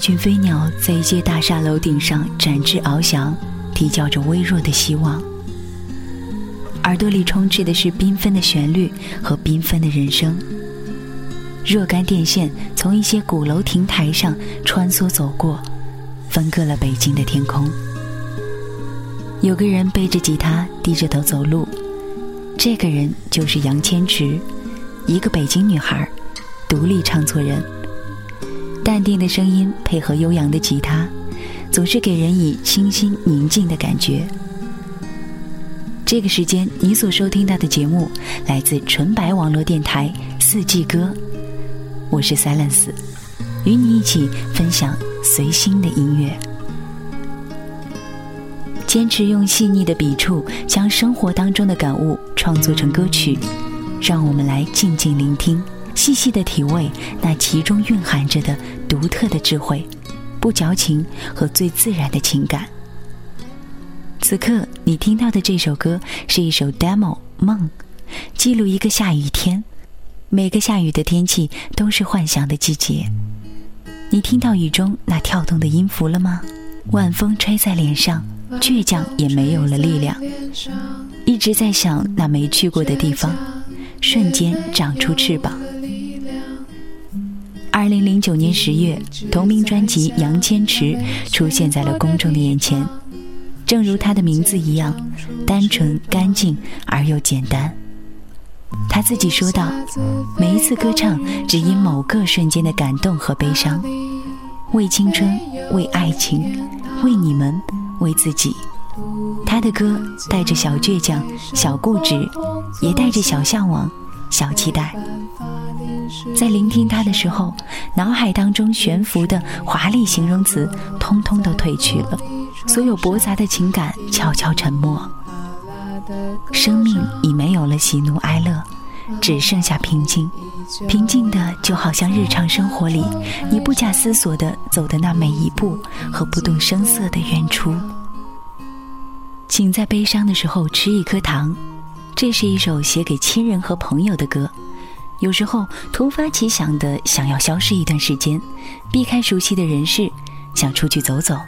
群飞鸟在一些大厦楼顶上展翅翱翔，啼叫着微弱的希望。耳朵里充斥的是缤纷的旋律和缤纷的人生。若干电线从一些鼓楼亭台上穿梭走过，分割了北京的天空。有个人背着吉他，低着头走路，这个人就是杨千池，一个北京女孩，独立唱作人。淡定的声音配合悠扬的吉他，总是给人以清新宁静的感觉。这个时间，你所收听到的节目来自纯白网络电台《四季歌》，我是 Silence，与你一起分享随心的音乐。坚持用细腻的笔触，将生活当中的感悟创作成歌曲，让我们来静静聆听，细细的体味那其中蕴含着的独特的智慧、不矫情和最自然的情感。此刻你听到的这首歌是一首 demo 梦，记录一个下雨天，每个下雨的天气都是幻想的季节。你听到雨中那跳动的音符了吗？晚风吹在脸上。倔强也没有了力量，一直在想那没去过的地方，瞬间长出翅膀。二零零九年十月，同名专辑《杨千池》出现在了公众的眼前，正如他的名字一样，单纯、干净而又简单。他自己说道：“每一次歌唱，只因某个瞬间的感动和悲伤，为青春，为爱情，为你们。”为自己，他的歌带着小倔强、小固执，也带着小向往、小期待。在聆听他的时候，脑海当中悬浮的华丽形容词通通都褪去了，所有驳杂的情感悄悄沉默。生命已没有了喜怒哀乐，只剩下平静。平静的，就好像日常生活里，你不假思索的走的那每一步，和不动声色的远处。请在悲伤的时候吃一颗糖。这是一首写给亲人和朋友的歌。有时候突发奇想的想要消失一段时间，避开熟悉的人事，想出去走走，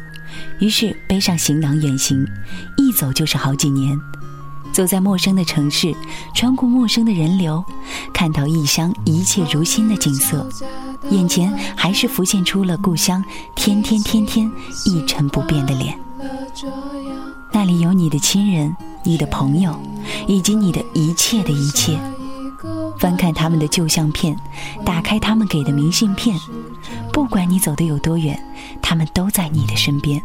于是背上行囊远行，一走就是好几年。走在陌生的城市，穿过陌生的人流，看到异乡一切如新的景色，眼前还是浮现出了故乡天天天天一成不变的脸。那里有你的亲人、你的朋友，以及你的一切的一切。翻看他们的旧相片，打开他们给的明信片，不管你走的有多远，他们都在你的身边。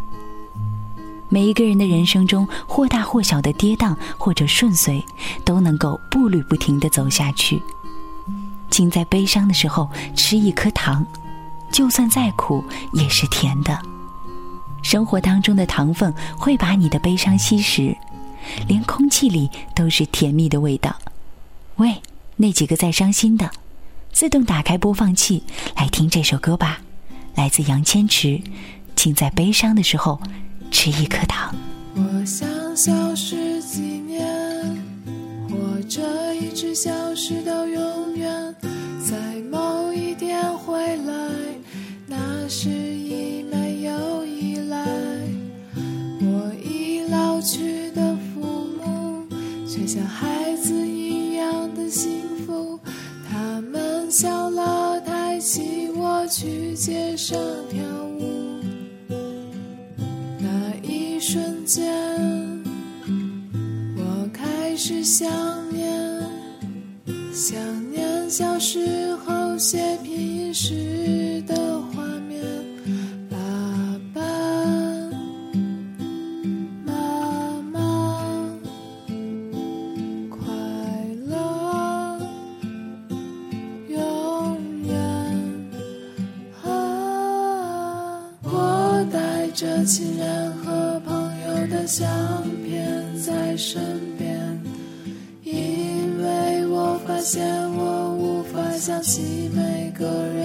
每一个人的人生中，或大或小的跌宕或者顺遂，都能够步履不停地走下去。请在悲伤的时候吃一颗糖，就算再苦也是甜的。生活当中的糖分会把你的悲伤吸食，连空气里都是甜蜜的味道。喂，那几个在伤心的，自动打开播放器来听这首歌吧，来自杨千池。请在悲伤的时候。吃一颗糖。我想消失想念，想念小时候写拼音时的画面。爸爸妈妈，快乐永远。啊，我带着亲人和朋友。的相片在身发现我无法想起每个人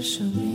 生命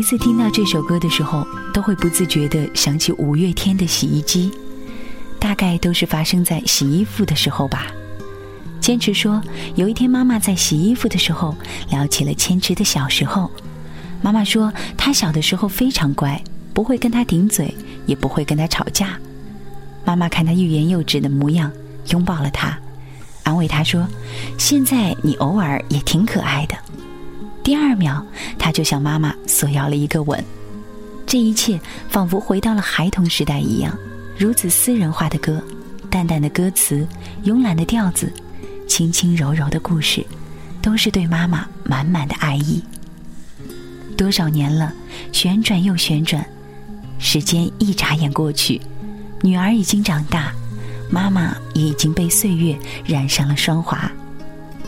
一次听到这首歌的时候，都会不自觉地想起五月天的洗衣机，大概都是发生在洗衣服的时候吧。千池说，有一天妈妈在洗衣服的时候聊起了千池的小时候。妈妈说，他小的时候非常乖，不会跟他顶嘴，也不会跟他吵架。妈妈看他欲言又止的模样，拥抱了他，安慰他说：“现在你偶尔也挺可爱的。”第二秒，他就向妈妈索要了一个吻。这一切仿佛回到了孩童时代一样，如此私人化的歌，淡淡的歌词，慵懒的调子，轻轻柔柔的故事，都是对妈妈满满的爱意。多少年了，旋转又旋转，时间一眨眼过去，女儿已经长大，妈妈也已经被岁月染上了霜华。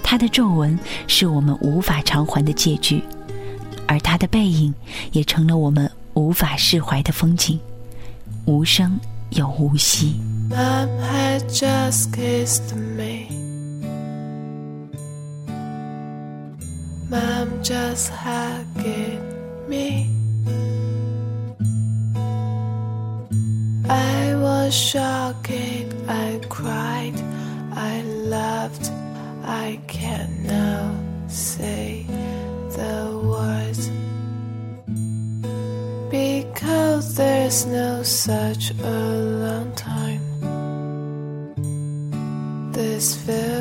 她的皱纹是我们无法偿还的借据，而她的背影也成了我们无法释怀的风景，无声又无息。Mom had just kissed me. I was shocked, I cried, I laughed. I can now say the words because there's no such a long time. This feeling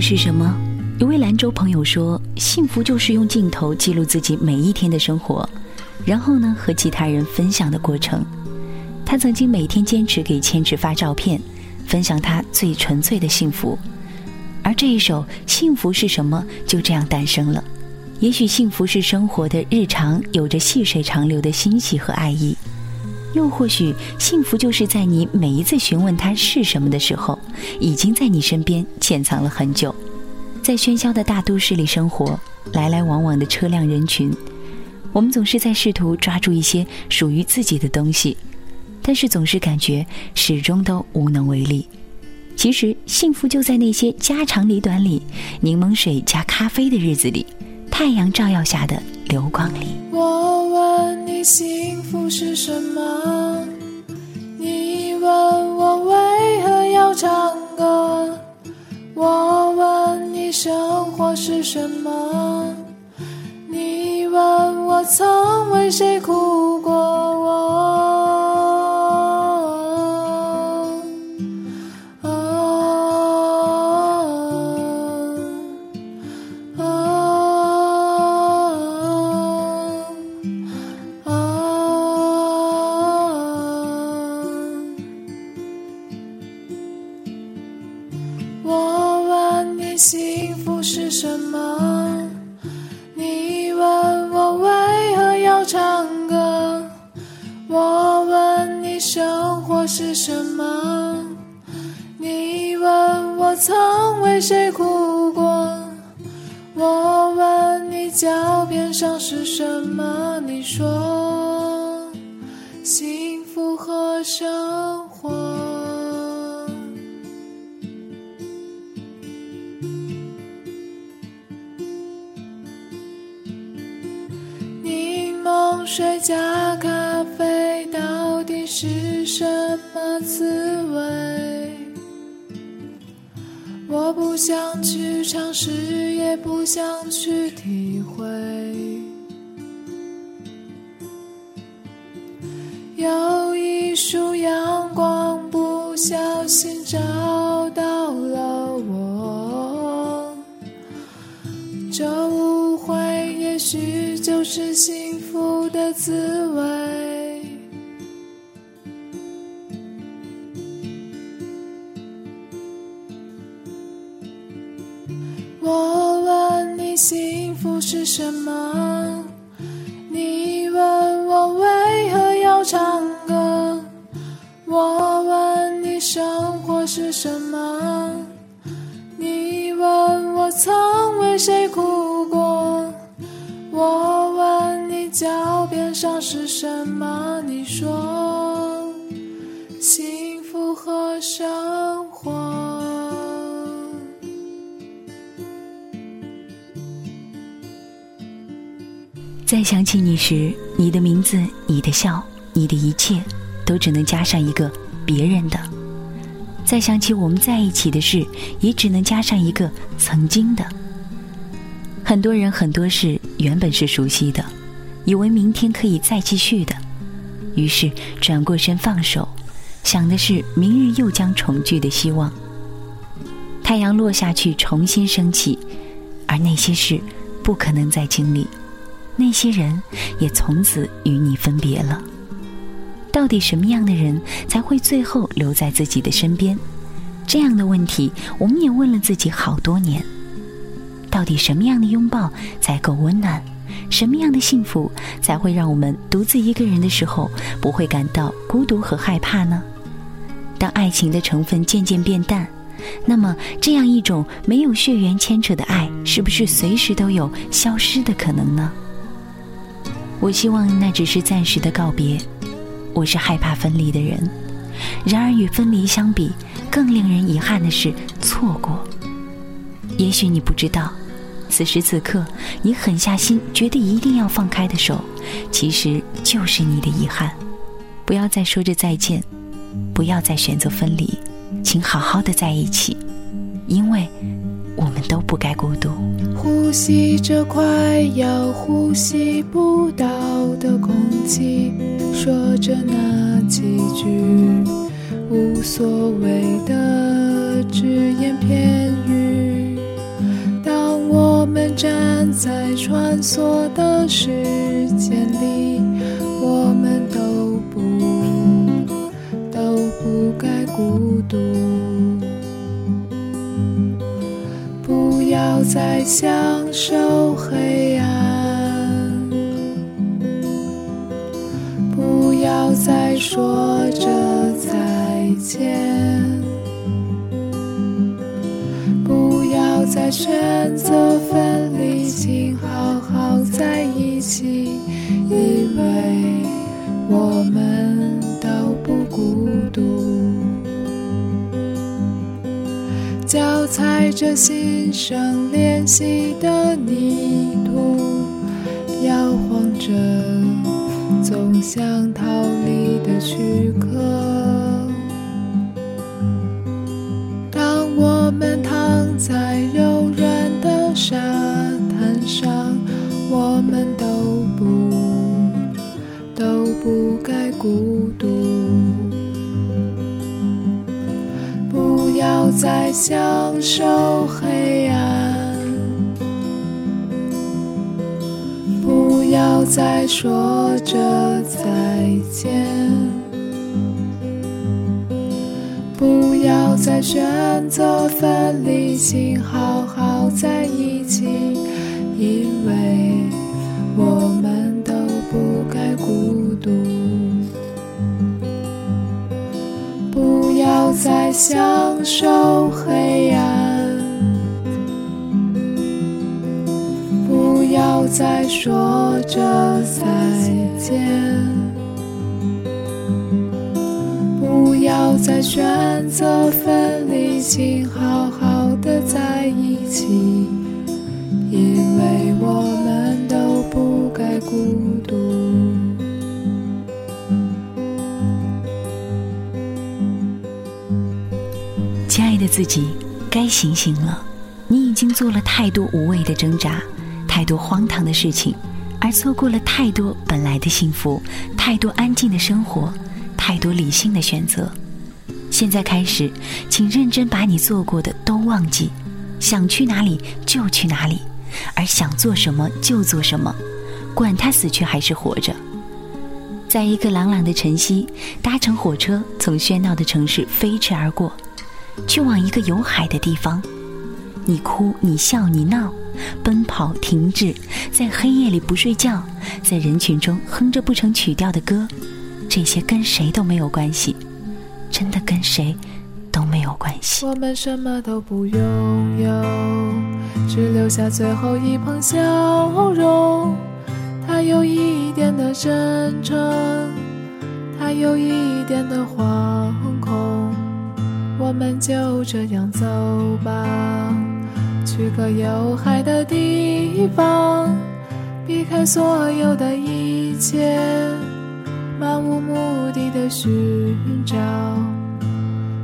是什么？一位兰州朋友说，幸福就是用镜头记录自己每一天的生活，然后呢和其他人分享的过程。他曾经每天坚持给千纸发照片，分享他最纯粹的幸福。而这一首《幸福是什么》就这样诞生了。也许幸福是生活的日常，有着细水长流的欣喜和爱意。又或许，幸福就是在你每一次询问它是什么的时候，已经在你身边潜藏了很久。在喧嚣的大都市里生活，来来往往的车辆人群，我们总是在试图抓住一些属于自己的东西，但是总是感觉始终都无能为力。其实，幸福就在那些家长里短里，柠檬水加咖啡的日子里，太阳照耀下的流光里。我问你幸福是什么？你问我为何要唱歌？我问你生活是什么？你问我曾为谁哭过？我。我不想去尝试，也不想去体会。有一束阳光不小心照到了我，这误会也许就是幸福的滋味。什么？你问我为何要唱歌？我问你生活是什么？你问我曾为谁哭过？我问你脚边上是什么？你说幸福和生再想起你时，你的名字、你的笑、你的一切，都只能加上一个别人的。再想起我们在一起的事，也只能加上一个曾经的。很多人很多事原本是熟悉的，以为明天可以再继续的，于是转过身放手，想的是明日又将重聚的希望。太阳落下去，重新升起，而那些事不可能再经历。那些人也从此与你分别了。到底什么样的人才会最后留在自己的身边？这样的问题，我们也问了自己好多年。到底什么样的拥抱才够温暖？什么样的幸福才会让我们独自一个人的时候不会感到孤独和害怕呢？当爱情的成分渐渐变淡，那么这样一种没有血缘牵扯的爱，是不是随时都有消失的可能呢？我希望那只是暂时的告别。我是害怕分离的人，然而与分离相比，更令人遗憾的是错过。也许你不知道。此时此刻，你狠下心觉得一定要放开的手，其实就是你的遗憾。不要再说着再见，不要再选择分离，请好好的在一起，因为我们都不该孤独。呼吸着快要呼吸不到的空气，说着那几句无所谓的只言片语。当我们站在穿梭的时间里，我们都不都不该孤独。在享受黑暗，不要再说着再见。不要再选择分离，请好好在一起，因为我们都不孤独。脚踩着心生练习的泥土，摇晃着总想逃离的躯壳。当我们躺在柔软的沙滩上，我们都不都不该孤独。不要再享受不要再说着再见。不要再选择分离，请好好在一起，因为我们都不该孤独。不要再享受黑暗，再说着再见。不要再选择分离，请好好的在一起，因为我们都不该孤独。亲爱的自己，该醒醒了！你已经做了太多无谓的挣扎，太多荒唐的事情，而错过了太多本来的幸福，太多安静的生活。太多理性的选择，现在开始，请认真把你做过的都忘记，想去哪里就去哪里，而想做什么就做什么，管他死去还是活着。在一个朗朗的晨曦，搭乘火车从喧闹的城市飞驰而过，去往一个有海的地方。你哭，你笑，你闹，奔跑，停滞，在黑夜里不睡觉，在人群中哼着不成曲调的歌。这些跟谁都没有关系，真的跟谁都没有关系。我们什么都不拥有，只留下最后一捧笑容。它有一点的真诚，它有一点的惶恐。我们就这样走吧，去个有海的地方，避开所有的一切。漫无目的的寻找，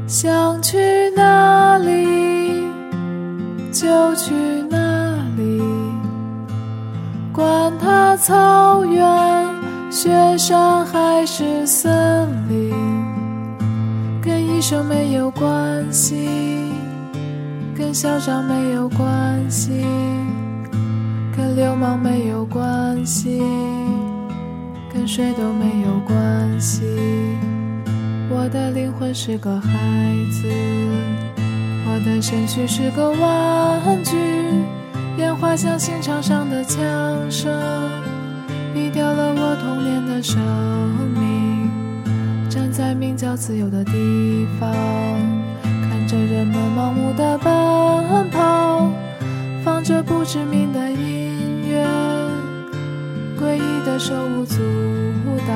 想去哪里就去哪里，管它草原、雪山还是森林，跟医生没有关系，跟嚣张没有关系，跟流氓没有关系。跟谁都没有关系。我的灵魂是个孩子，我的身躯是个玩具，烟花像刑场上的枪声，毙掉了我童年的生命。站在名叫自由的地方，着人们盲目的奔跑，放着不知名的音乐，诡异的手舞足蹈。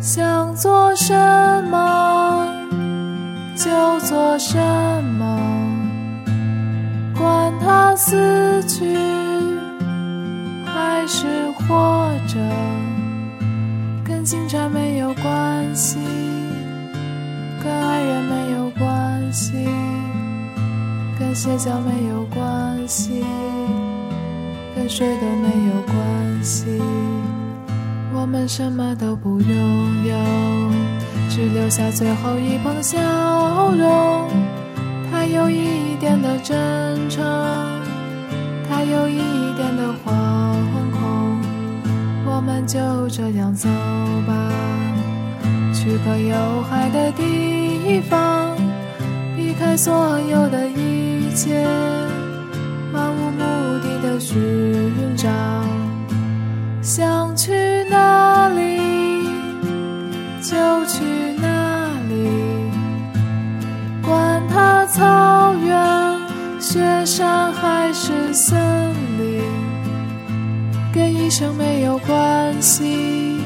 想做什么就做什么，管他死去跟邪教没有关系，跟谁都没有关系。我们什么都不拥有，只留下最后一捧笑容。它有一点的真诚，它有一点的惶恐。我们就这样走吧，去个有海的地方，避开所有的一切，漫无目的的寻找。想去哪里就去哪里，管它草原、雪山还是森林，跟医生没有关系，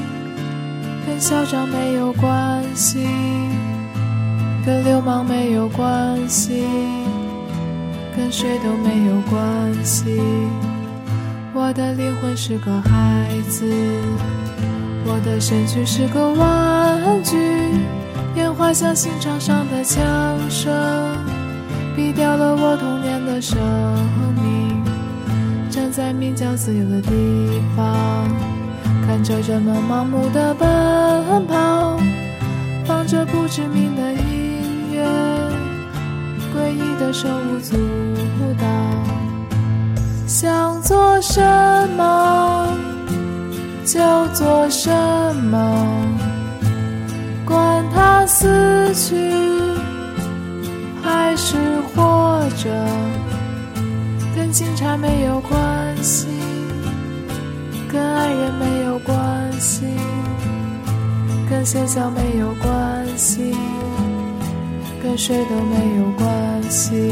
跟校长没有关系，跟流氓没有关系，谁都没有关系。我的灵魂是个孩子，我的身躯是个玩具，烟花像刑场上的枪声，毙掉了我童年的生命。站在名叫自由的地方，看着人们盲目的奔跑，放着不知名的音乐，诡异的手舞足蹈。想做什么就做什么，管他死去还是活着，跟警察没有关系，跟爱人没有关系，跟学校没有关系，跟谁都没有关系。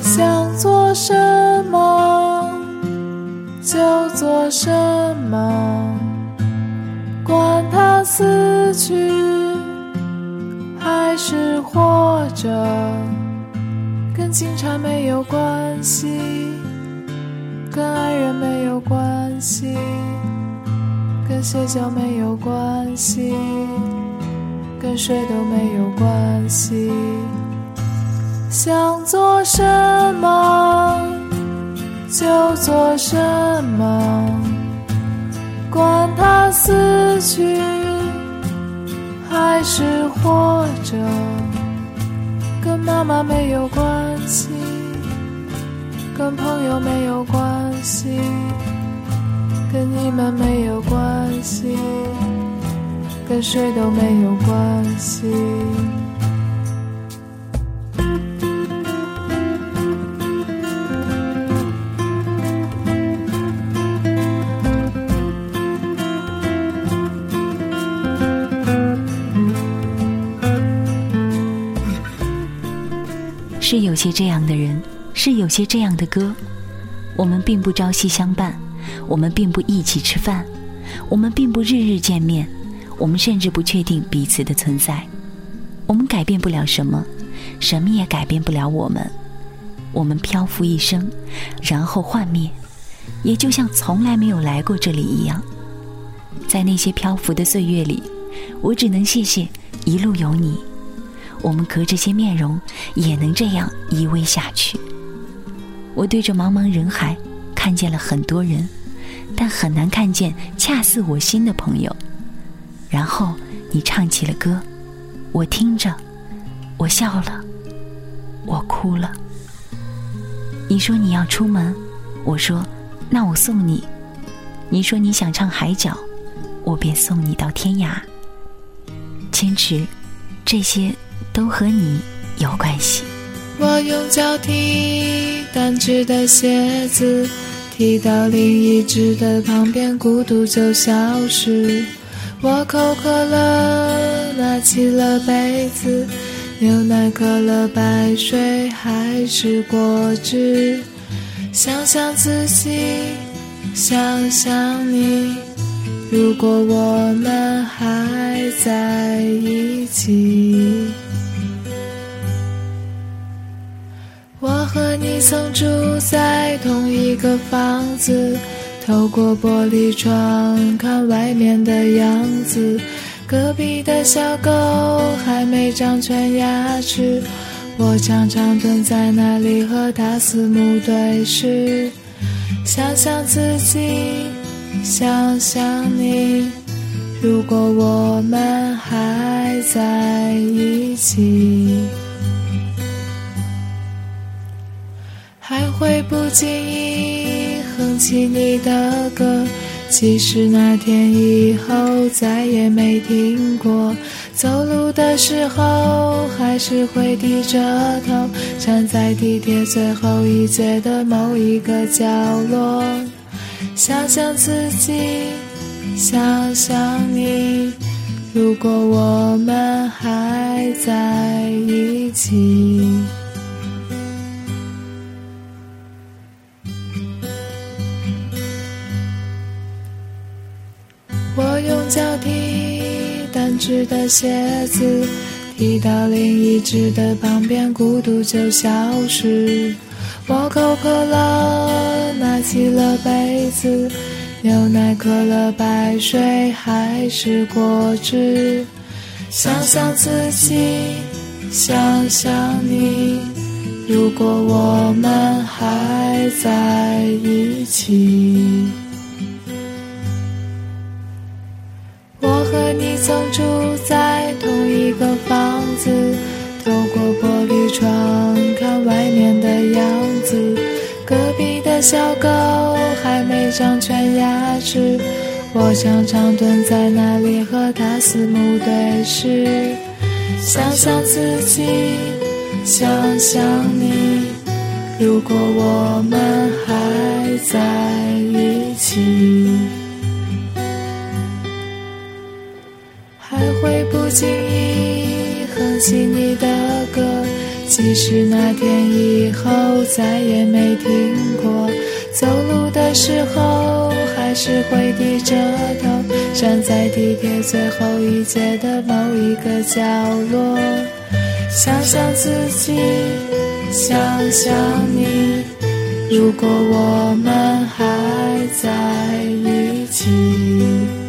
想做什么就做什么，管他死去还是活着，跟警察没有关系，跟爱人没有关系，跟邪教没有关系，跟谁都没有关系。想做什么就做什么，管他死去还是活着，跟妈妈没有关系，跟朋友没有关系，跟你们没有关系，跟谁都没有关系。是有些这样的人，是有些这样的歌。我们并不朝夕相伴，我们并不一起吃饭，我们并不日日见面，我们甚至不确定彼此的存在。我们改变不了什么，什么也改变不了我们。我们漂浮一生，然后幻灭，也就像从来没有来过这里一样。在那些漂浮的岁月里，我只能谢谢一路有你。我们隔着些面容，也能这样依偎下去。我对着茫茫人海，看见了很多人，但很难看见恰似我心的朋友。然后你唱起了歌，我听着，我笑了，我哭了。你说你要出门，我说那我送你。你说你想唱海角，我便送你到天涯。坚持，这些都和你有关系。我用脚踢单只的鞋子，踢到另一只的旁边，孤独就消失。我口渴了，拿起了杯子，牛奶、可乐、白水还是果汁？想想自己，想想你，如果我们还在一起。我和你曾住在同一个房子，透过玻璃窗看外面的样子。隔壁的小狗还没长全牙齿，我常常蹲在那里和它四目对视。想想自己，想想你，如果我们还在一起。会不经意哼起你的歌，即使那天以后再也没听过。走路的时候还是会低着头，站在地铁最后一节的某一个角落，想想自己，想想你，如果我们还在一起。鞋子，踢到另一只的旁边，孤独就消失。我口渴了，拿起了杯子，牛奶、可乐、白水还是果汁？想想自己，想想你，如果我们还在一起。和你曾住在同一个房子，透过玻璃窗看外面的样子。隔壁的小狗还没长全牙齿，我常常蹲在那里和它四目对视。想想自己，想想你，如果我们还在一起。会不经意哼起你的歌，即使那天以后再也没听过。走路的时候还是会低着头，站在地铁最后一节的某一个角落，想想自己，想想你，如果我们还在一起。